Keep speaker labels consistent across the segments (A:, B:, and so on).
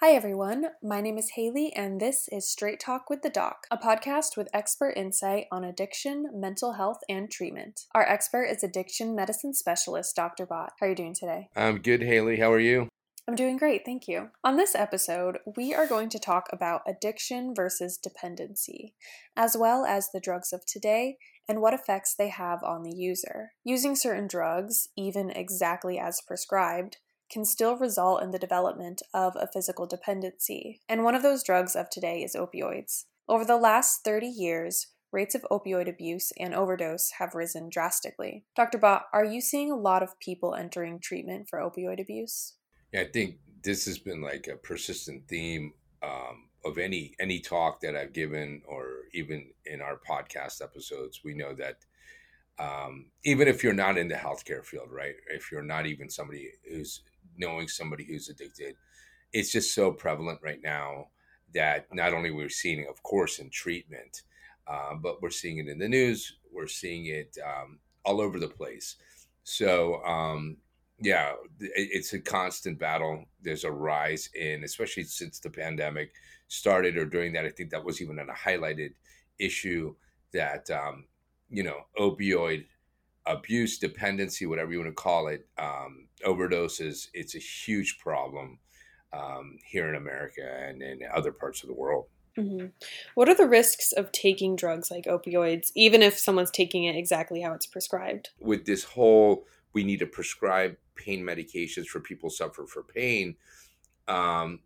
A: Hi, everyone. My name is Haley, and this is Straight Talk with the Doc, a podcast with expert insight on addiction, mental health, and treatment. Our expert is addiction medicine specialist, Dr. Bott. How are you doing today?
B: I'm good, Haley. How are you?
A: I'm doing great, thank you. On this episode, we are going to talk about addiction versus dependency, as well as the drugs of today and what effects they have on the user. Using certain drugs, even exactly as prescribed, can still result in the development of a physical dependency. And one of those drugs of today is opioids. Over the last 30 years, rates of opioid abuse and overdose have risen drastically. Dr. Bott, are you seeing a lot of people entering treatment for opioid abuse?
B: Yeah, I think this has been like a persistent theme um, of any any talk that I've given, or even in our podcast episodes. We know that um, even if you're not in the healthcare field, right? If you're not even somebody who's knowing somebody who's addicted. It's just so prevalent right now that not only we're seeing of course, in treatment, uh, but we're seeing it in the news. We're seeing it um, all over the place. So, um, yeah, it's a constant battle. There's a rise in, especially since the pandemic started or during that. I think that was even a highlighted issue that, um, you know, opioid abuse, dependency, whatever you want to call it, um, overdoses, it's a huge problem um, here in America and in other parts of the world.
A: Mm-hmm. What are the risks of taking drugs like opioids, even if someone's taking it exactly how it's prescribed?
B: With this whole, we need to prescribe pain medications for people suffer for pain. Um,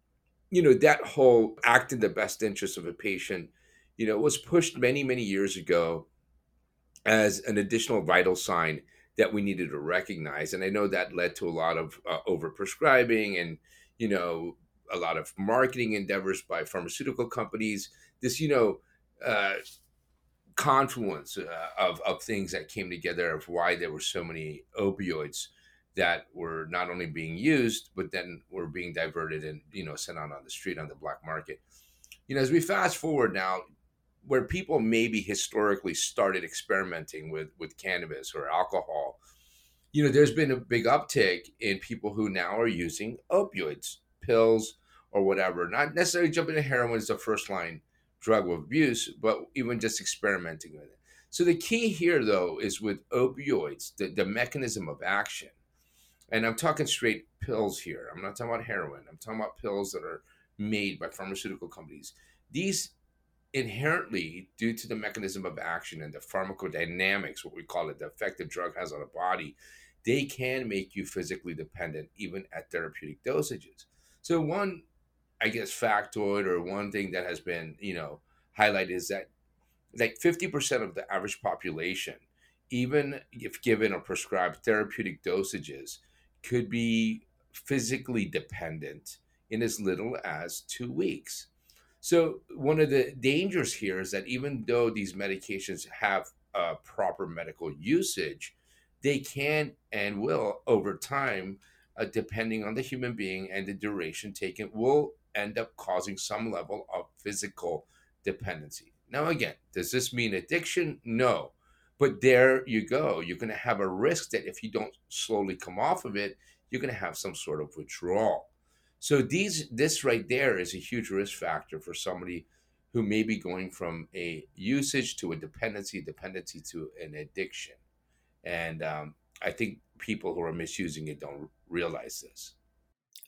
B: you know that whole act in the best interest of a patient, you know, it was pushed many many years ago as an additional vital sign that we needed to recognize. And I know that led to a lot of uh, overprescribing and, you know, a lot of marketing endeavors by pharmaceutical companies. This, you know, uh, confluence uh, of, of things that came together of why there were so many opioids that were not only being used, but then were being diverted and, you know, sent out on the street on the black market. You know, as we fast forward now, where people maybe historically started experimenting with with cannabis or alcohol you know there's been a big uptick in people who now are using opioids pills or whatever not necessarily jumping to heroin as the first line drug of abuse but even just experimenting with it. So the key here though is with opioids the, the mechanism of action. And i'm talking straight pills here. I'm not talking about heroin. I'm talking about pills that are made by pharmaceutical companies. These inherently, due to the mechanism of action and the pharmacodynamics, what we call it, the effect the drug has on the body, they can make you physically dependent even at therapeutic dosages. So one, I guess, factoid or one thing that has been, you know, highlighted is that like 50% of the average population, even if given or prescribed therapeutic dosages, could be physically dependent in as little as two weeks. So one of the dangers here is that even though these medications have uh, proper medical usage, they can and will over time, uh, depending on the human being and the duration taken, will end up causing some level of physical dependency. Now, again, does this mean addiction? No. But there you go. You're going to have a risk that if you don't slowly come off of it, you're going to have some sort of withdrawal. So these this right there is a huge risk factor for somebody who may be going from a usage to a dependency, dependency to an addiction. And um, I think people who are misusing it don't realize this.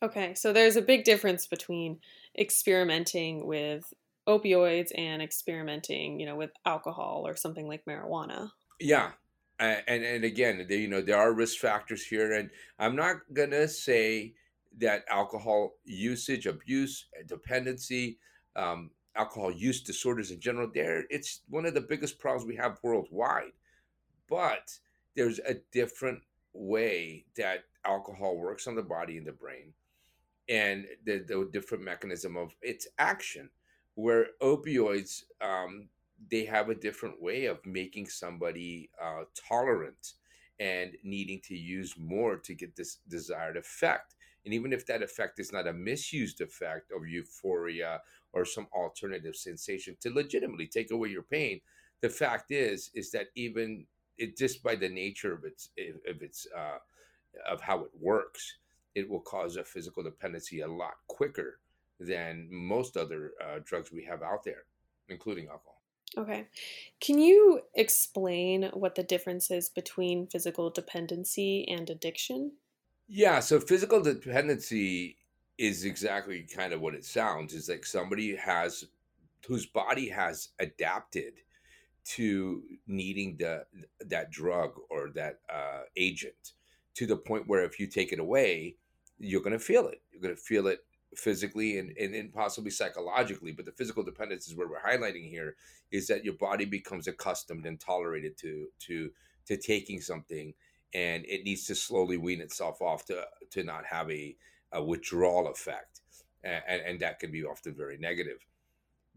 A: Okay, so there's a big difference between experimenting with opioids and experimenting, you know, with alcohol or something like marijuana.
B: Yeah, and and again, you know, there are risk factors here, and I'm not gonna say that alcohol usage, abuse, dependency, um, alcohol use disorders in general, there it's one of the biggest problems we have worldwide. But there's a different way that alcohol works on the body and the brain, and the, the different mechanism of its action. Where opioids, um, they have a different way of making somebody uh, tolerant and needing to use more to get this desired effect. And even if that effect is not a misused effect of euphoria or some alternative sensation to legitimately take away your pain, the fact is is that even it just by the nature of its of its uh, of how it works, it will cause a physical dependency a lot quicker than most other uh, drugs we have out there, including alcohol.
A: Okay. Can you explain what the difference is between physical dependency and addiction?
B: Yeah, so physical dependency is exactly kind of what it sounds. Is like somebody has whose body has adapted to needing the that drug or that uh, agent to the point where if you take it away, you're going to feel it. You're going to feel it physically and, and, and possibly psychologically. But the physical dependence is where we're highlighting here is that your body becomes accustomed and tolerated to to to taking something and it needs to slowly wean itself off to to not have a, a withdrawal effect. And, and that can be often very negative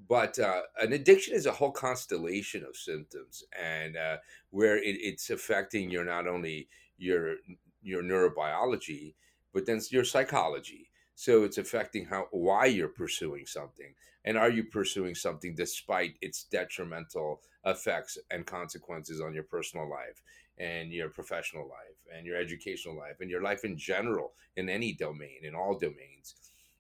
B: but uh, an addiction is a whole constellation of symptoms and uh, where it, it's affecting your not only your your neurobiology but then your psychology so it's affecting how why you're pursuing something and are you pursuing something despite its detrimental effects and consequences on your personal life and your professional life and your educational life and your life in general in any domain in all domains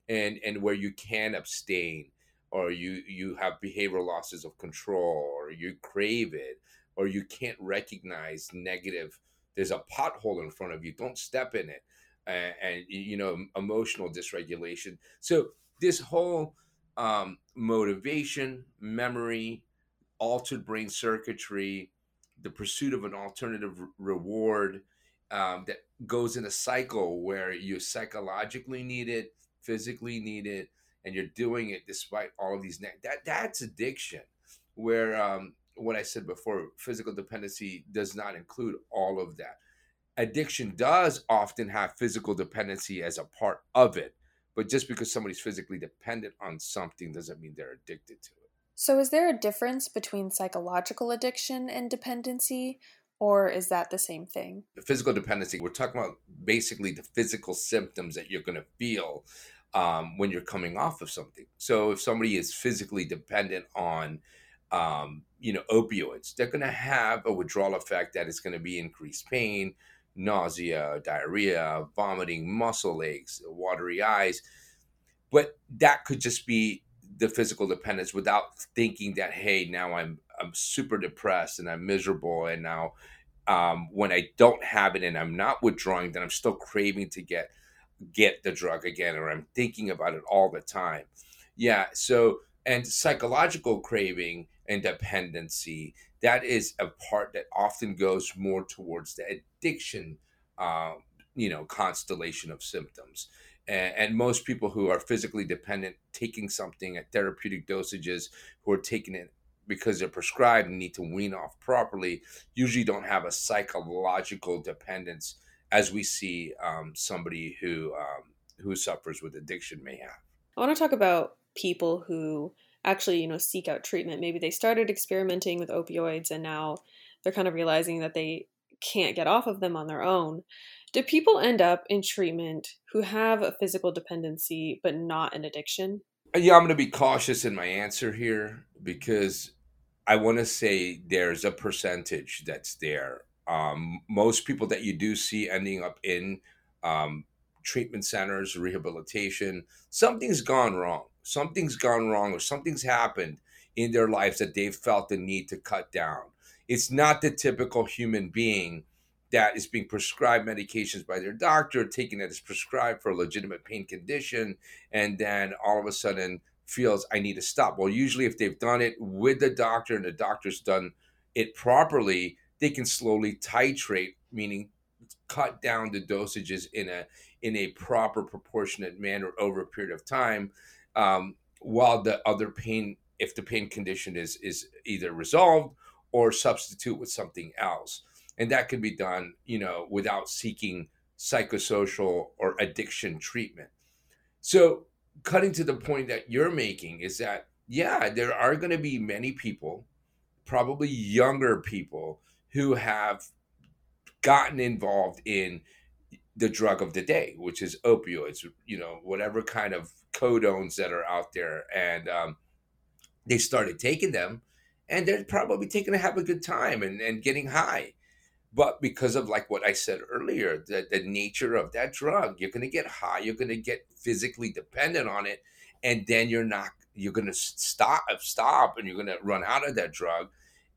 B: and and where you can abstain or you you have behavioral losses of control or you crave it or you can't recognize negative there's a pothole in front of you don't step in it and, and you know emotional dysregulation. So this whole um, motivation memory altered brain circuitry the pursuit of an alternative reward um, that goes in a cycle where you psychologically need it physically need it and you're doing it despite all of these ne- that that's addiction. Where um, what i said before physical dependency does not include all of that. Addiction does often have physical dependency as a part of it but just because somebody's physically dependent on something doesn't mean they're addicted to it
A: so is there a difference between psychological addiction and dependency or is that the same thing?
B: The physical dependency, we're talking about basically the physical symptoms that you're going to feel um, when you're coming off of something. So if somebody is physically dependent on, um, you know, opioids, they're going to have a withdrawal effect that is going to be increased pain, nausea, diarrhea, vomiting, muscle aches, watery eyes. But that could just be the physical dependence without thinking that, hey, now I'm I'm super depressed and I'm miserable, and now um, when I don't have it and I'm not withdrawing, then I'm still craving to get get the drug again or I'm thinking about it all the time. Yeah. So, and psychological craving and dependency, that is a part that often goes more towards the addiction, uh, you know, constellation of symptoms. And, most people who are physically dependent, taking something at therapeutic dosages, who are taking it because they're prescribed and need to wean off properly, usually don't have a psychological dependence as we see um, somebody who um, who suffers with addiction may have.
A: I want to talk about people who actually, you know, seek out treatment. Maybe they started experimenting with opioids and now they're kind of realizing that they can't get off of them on their own. Do people end up in treatment who have a physical dependency but not an addiction?
B: Yeah, I'm going to be cautious in my answer here because I want to say there's a percentage that's there um, most people that you do see ending up in um, treatment centers, rehabilitation, something's gone wrong. Something's gone wrong, or something's happened in their lives that they've felt the need to cut down. It's not the typical human being that is being prescribed medications by their doctor, taking it as prescribed for a legitimate pain condition, and then all of a sudden feels I need to stop. Well, usually if they've done it with the doctor and the doctor's done it properly, they can slowly titrate, meaning cut down the dosages in a in a proper proportionate manner over a period of time, um, while the other pain, if the pain condition is is either resolved or substitute with something else, and that can be done, you know, without seeking psychosocial or addiction treatment. So, cutting to the point that you're making is that yeah, there are going to be many people, probably younger people who have gotten involved in the drug of the day, which is opioids, you know, whatever kind of codones that are out there. And um, they started taking them and they're probably taking to have a good time and, and getting high. But because of like what I said earlier, the, the nature of that drug, you're going to get high, you're going to get physically dependent on it. and then you're not you're going to stop stop and you're going to run out of that drug.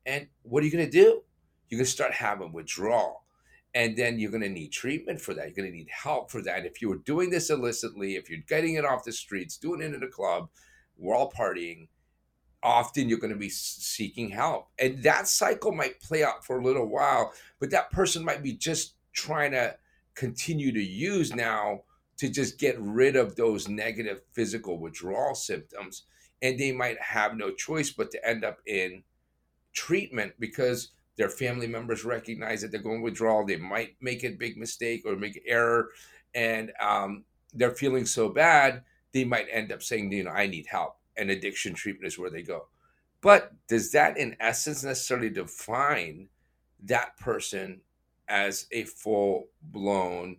B: And what are you going to do? You're going to start having withdrawal. And then you're going to need treatment for that. You're going to need help for that. If you were doing this illicitly if you're getting it off the streets doing it in a club we're all partying often you're going to be seeking help and that cycle might play out for a little while but that person might be just trying to continue to use now to just get rid of those negative physical withdrawal symptoms. And they might have no choice but to end up in treatment because their family members recognize that they're going withdrawal. They might make a big mistake or make an error, and um, they're feeling so bad, they might end up saying, you know, I need help. And addiction treatment is where they go. But does that, in essence, necessarily define that person as a full blown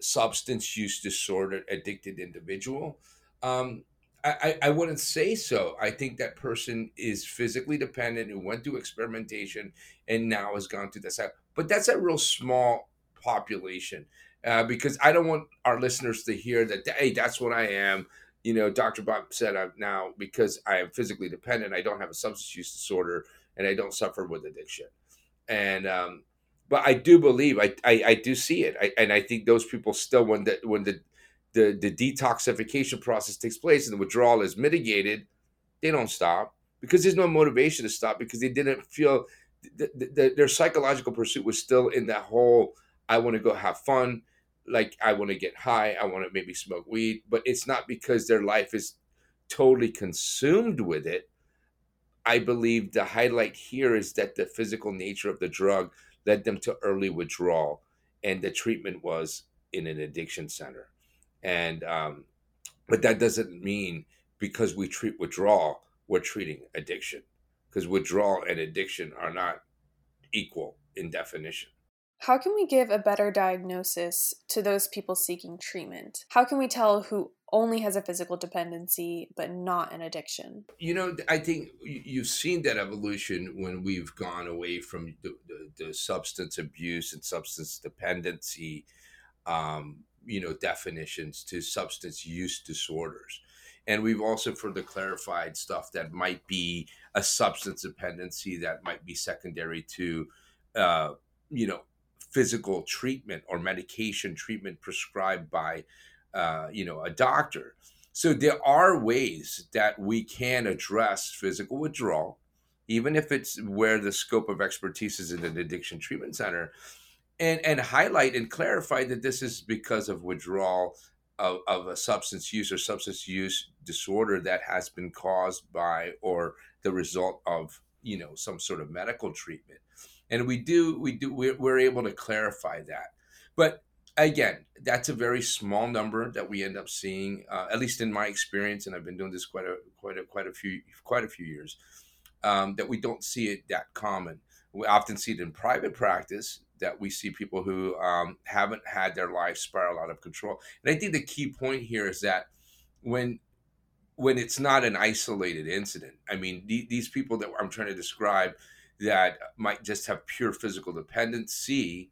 B: substance use disorder addicted individual. Um, I, I wouldn't say so. I think that person is physically dependent who went through experimentation and now has gone through this. But that's a real small population uh, because I don't want our listeners to hear that, hey, that's what I am. You know, Dr. Bott said I'm now because I am physically dependent, I don't have a substance use disorder and I don't suffer with addiction. And um, but I do believe I, I, I do see it, I, and I think those people still when the when the, the the detoxification process takes place and the withdrawal is mitigated, they don't stop because there's no motivation to stop because they didn't feel the, their psychological pursuit was still in that whole I want to go have fun, like I want to get high, I want to maybe smoke weed, but it's not because their life is totally consumed with it. I believe the highlight here is that the physical nature of the drug led them to early withdrawal, and the treatment was in an addiction center. And um, but that doesn't mean because we treat withdrawal, we're treating addiction, because withdrawal and addiction are not equal in definition.
A: How can we give a better diagnosis to those people seeking treatment? How can we tell who only has a physical dependency but not an addiction?
B: You know, I think you've seen that evolution when we've gone away from the, the, the substance abuse and substance dependency, um, you know, definitions to substance use disorders. And we've also further clarified stuff that might be a substance dependency that might be secondary to, uh, you know, physical treatment or medication treatment prescribed by uh, you know a doctor. So there are ways that we can address physical withdrawal even if it's where the scope of expertise is in an addiction treatment center and and highlight and clarify that this is because of withdrawal of, of a substance use or substance use disorder that has been caused by or the result of you know some sort of medical treatment and we do we do we're, able to clarify that. But again that's a very small number that we end up seeing uh, at least in my experience and i've been doing this quite a quite a quite a few quite a few years um, that we don't see it that common. We often see it in private practice that we see people who um, haven't had their life spiral out of control. And i think the key point here is that when when it's not an isolated incident i mean the, these people that i'm trying to describe that might just have pure physical dependency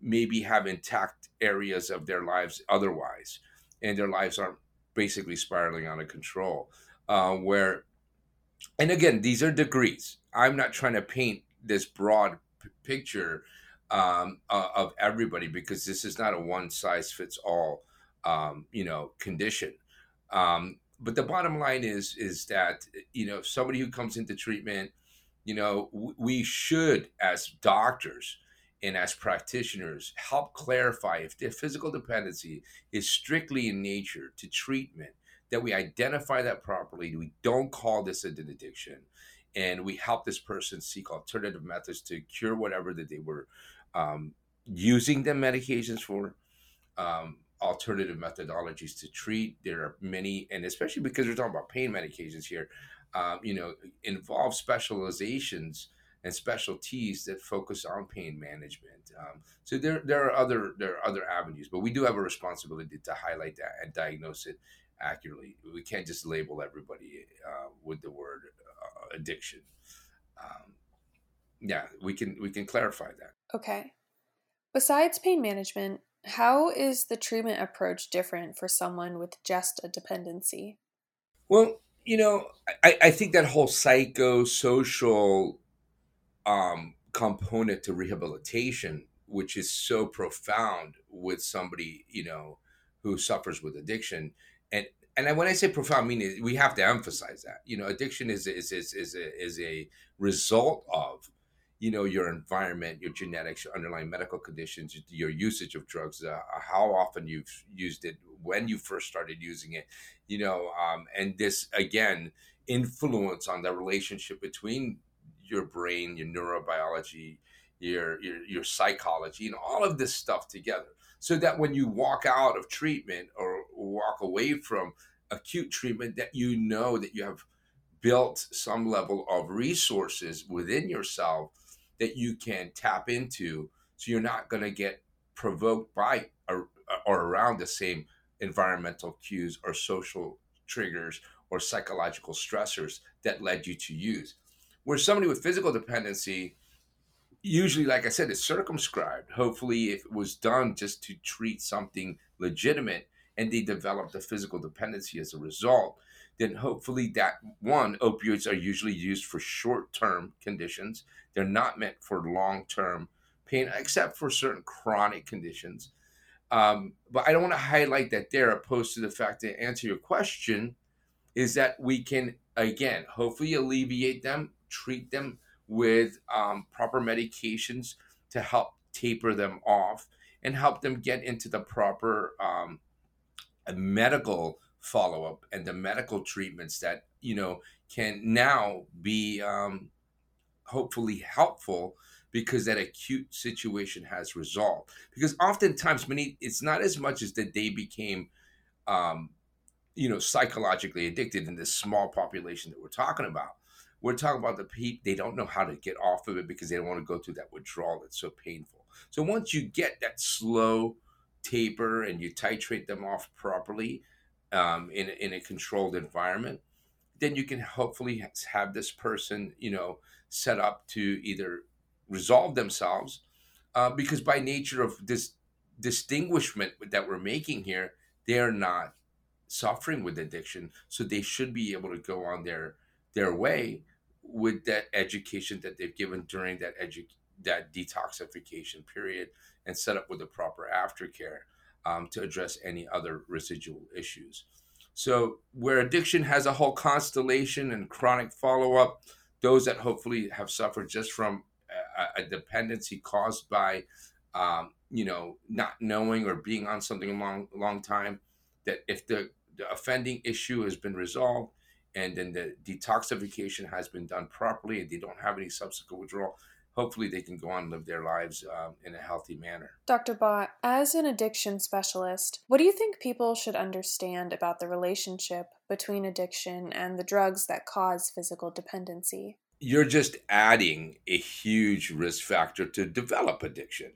B: maybe have intact areas of their lives otherwise. And their lives aren't basically spiraling out of control. Uh, where and again these are degrees. I'm not trying to paint this broad p- picture um, uh, of everybody because this is not a one size fits all um, you know condition. Um, but the bottom line is is that you know somebody who comes into treatment you know, we should, as doctors and as practitioners, help clarify if the physical dependency is strictly in nature to treatment, that we identify that properly. We don't call this an addiction, and we help this person seek alternative methods to cure whatever that they were um, using the medications for. Um, alternative methodologies to treat. There are many, and especially because we're talking about pain medications here, um, you know, involve specializations and specialties that focus on pain management. Um, so there, there are other there are other avenues, but we do have a responsibility to highlight that and diagnose it accurately. We can't just label everybody uh, with the word uh, addiction. Um, yeah, we can we can clarify that.
A: Okay. Besides pain management, how is the treatment approach different for someone with just a dependency?
B: Well, you know, I, I think that whole psychosocial um, component to rehabilitation, which is so profound with somebody, you know, who suffers with addiction, and and when I say profound, I mean we have to emphasize that. You know, addiction is is is is a, is a result of you know your environment your genetics your underlying medical conditions your usage of drugs uh, how often you've used it when you first started using it you know um, and this again influence on the relationship between your brain your neurobiology your, your your psychology and all of this stuff together. So that when you walk out of treatment or walk away from acute treatment that you know that you have built some level of resources within yourself that you can tap into so you're not going to get provoked by or, or around the same environmental cues or social triggers or psychological stressors that led you to use. Where somebody with physical dependency, usually, like I said, is circumscribed. Hopefully, if it was done just to treat something legitimate and they develop a physical dependency as a result, then hopefully that one, opioids are usually used for short term conditions. They're not meant for long term pain, except for certain chronic conditions. Um, but I don't want to highlight that there, opposed to the fact to answer your question, is that we can, again, hopefully alleviate them, treat them with um, proper medications to help taper them off and help them get into the proper um, medical follow up and the medical treatments that you know can now be um, hopefully helpful because that acute situation has resolved. Because oftentimes, many it's not as much as that they became, um, you know, psychologically addicted in this small population that we're talking about. We're talking about the people they don't know how to get off of it because they don't want to go through that withdrawal that's so painful. So once you get that slow taper and you titrate them off properly, um, in in a controlled environment, then you can hopefully have this person, you know, set up to either resolve themselves, uh, because by nature of this distinguishment that we're making here, they are not suffering with addiction, so they should be able to go on their their way with that education that they've given during that edu- that detoxification period and set up with the proper aftercare um, to address any other residual issues. So, where addiction has a whole constellation and chronic follow up, those that hopefully have suffered just from a, a dependency caused by, um, you know, not knowing or being on something a long, long time, that if the, the offending issue has been resolved and then the detoxification has been done properly and they don't have any subsequent withdrawal, hopefully they can go on and live their lives um, in a healthy manner.
A: Dr. Bott, as an addiction specialist, what do you think people should understand about the relationship between addiction and the drugs that cause physical dependency?
B: You're just adding a huge risk factor to develop addiction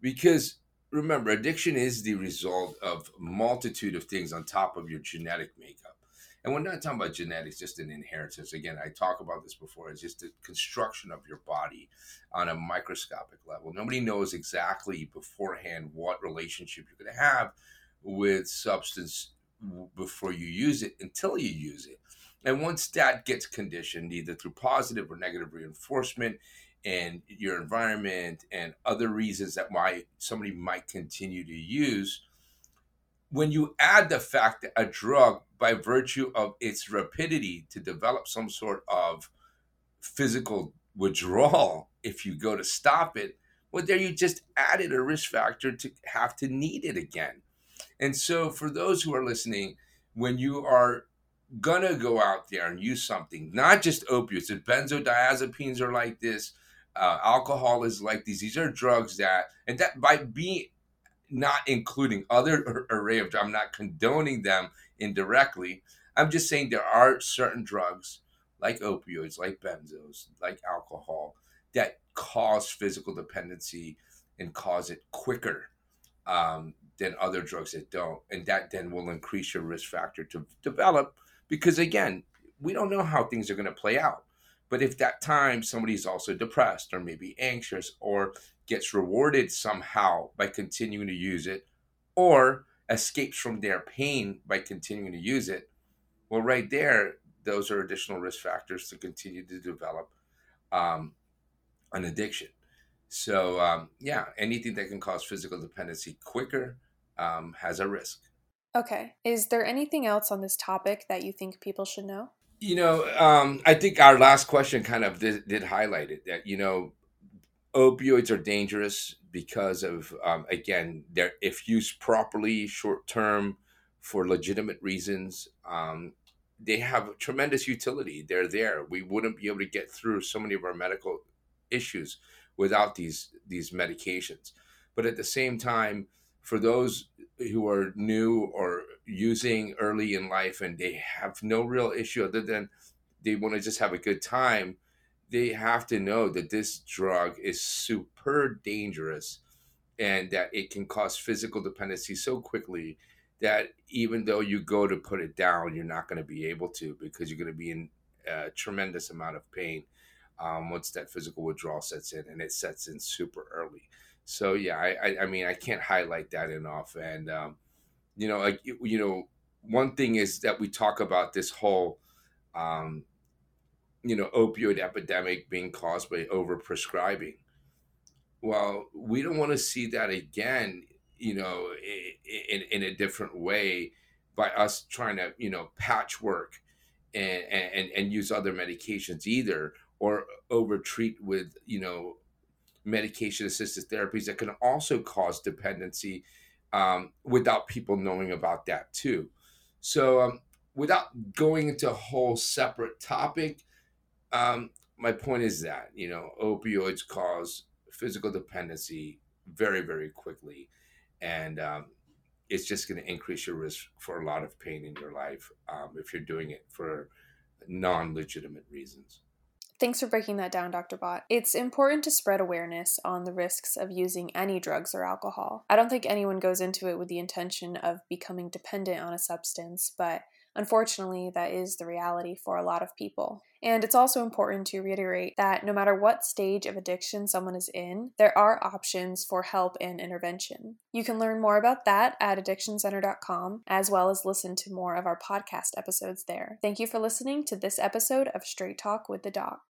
B: because remember addiction is the result of multitude of things on top of your genetic makeup and we're not talking about genetics, just an inheritance. Again, I talk about this before. It's just the construction of your body on a microscopic level. Nobody knows exactly beforehand what relationship you're going to have with substance before you use it until you use it. And once that gets conditioned, either through positive or negative reinforcement, and your environment and other reasons that why somebody might continue to use when you add the fact that a drug, by virtue of its rapidity to develop some sort of physical withdrawal, if you go to stop it, well, there you just added a risk factor to have to need it again. And so, for those who are listening, when you are gonna go out there and use something, not just opiates, and benzodiazepines are like this, uh, alcohol is like these. These are drugs that, and that by being not including other array of I'm not condoning them indirectly. I'm just saying there are certain drugs like opioids, like benzos, like alcohol that cause physical dependency and cause it quicker um, than other drugs that don't. And that then will increase your risk factor to develop because, again, we don't know how things are going to play out. But if that time somebody's also depressed or maybe anxious or gets rewarded somehow by continuing to use it or escapes from their pain by continuing to use it, Well, right there, those are additional risk factors to continue to develop um, an addiction. So, um, yeah, anything that can cause physical dependency quicker um, has a risk.
A: Okay. Is there anything else on this topic that you think people should know?
B: You know, um, I think our last question kind of did, did highlight it that, you know, opioids are dangerous because of, um, again, they're, if used properly, short term, for legitimate reasons, um, they have tremendous utility. They're there. We wouldn't be able to get through so many of our medical issues without these these medications. But at the same time, for those who are new or using early in life and they have no real issue other than they want to just have a good time, they have to know that this drug is super dangerous and that it can cause physical dependency so quickly that even though you go to put it down, you're not going to be able to because you're going to be in a tremendous amount of pain um, once that physical withdrawal sets in, and it sets in super early. So yeah, I, I, I mean I can't highlight that enough. And um, you know, like you know, one thing is that we talk about this whole um, you know opioid epidemic being caused by overprescribing. Well, we don't want to see that again. You know, in in a different way by us trying to you know patchwork and and and use other medications either or over treat with you know medication assisted therapies that can also cause dependency um, without people knowing about that too. So, um, without going into a whole separate topic, um, my point is that you know opioids cause physical dependency very very quickly, and um, it's just going to increase your risk for a lot of pain in your life um, if you're doing it for non-legitimate reasons.
A: Thanks for breaking that down, Dr. Bott. It's important to spread awareness on the risks of using any drugs or alcohol. I don't think anyone goes into it with the intention of becoming dependent on a substance, but Unfortunately, that is the reality for a lot of people. And it's also important to reiterate that no matter what stage of addiction someone is in, there are options for help and intervention. You can learn more about that at addictioncenter.com, as well as listen to more of our podcast episodes there. Thank you for listening to this episode of Straight Talk with the Doc.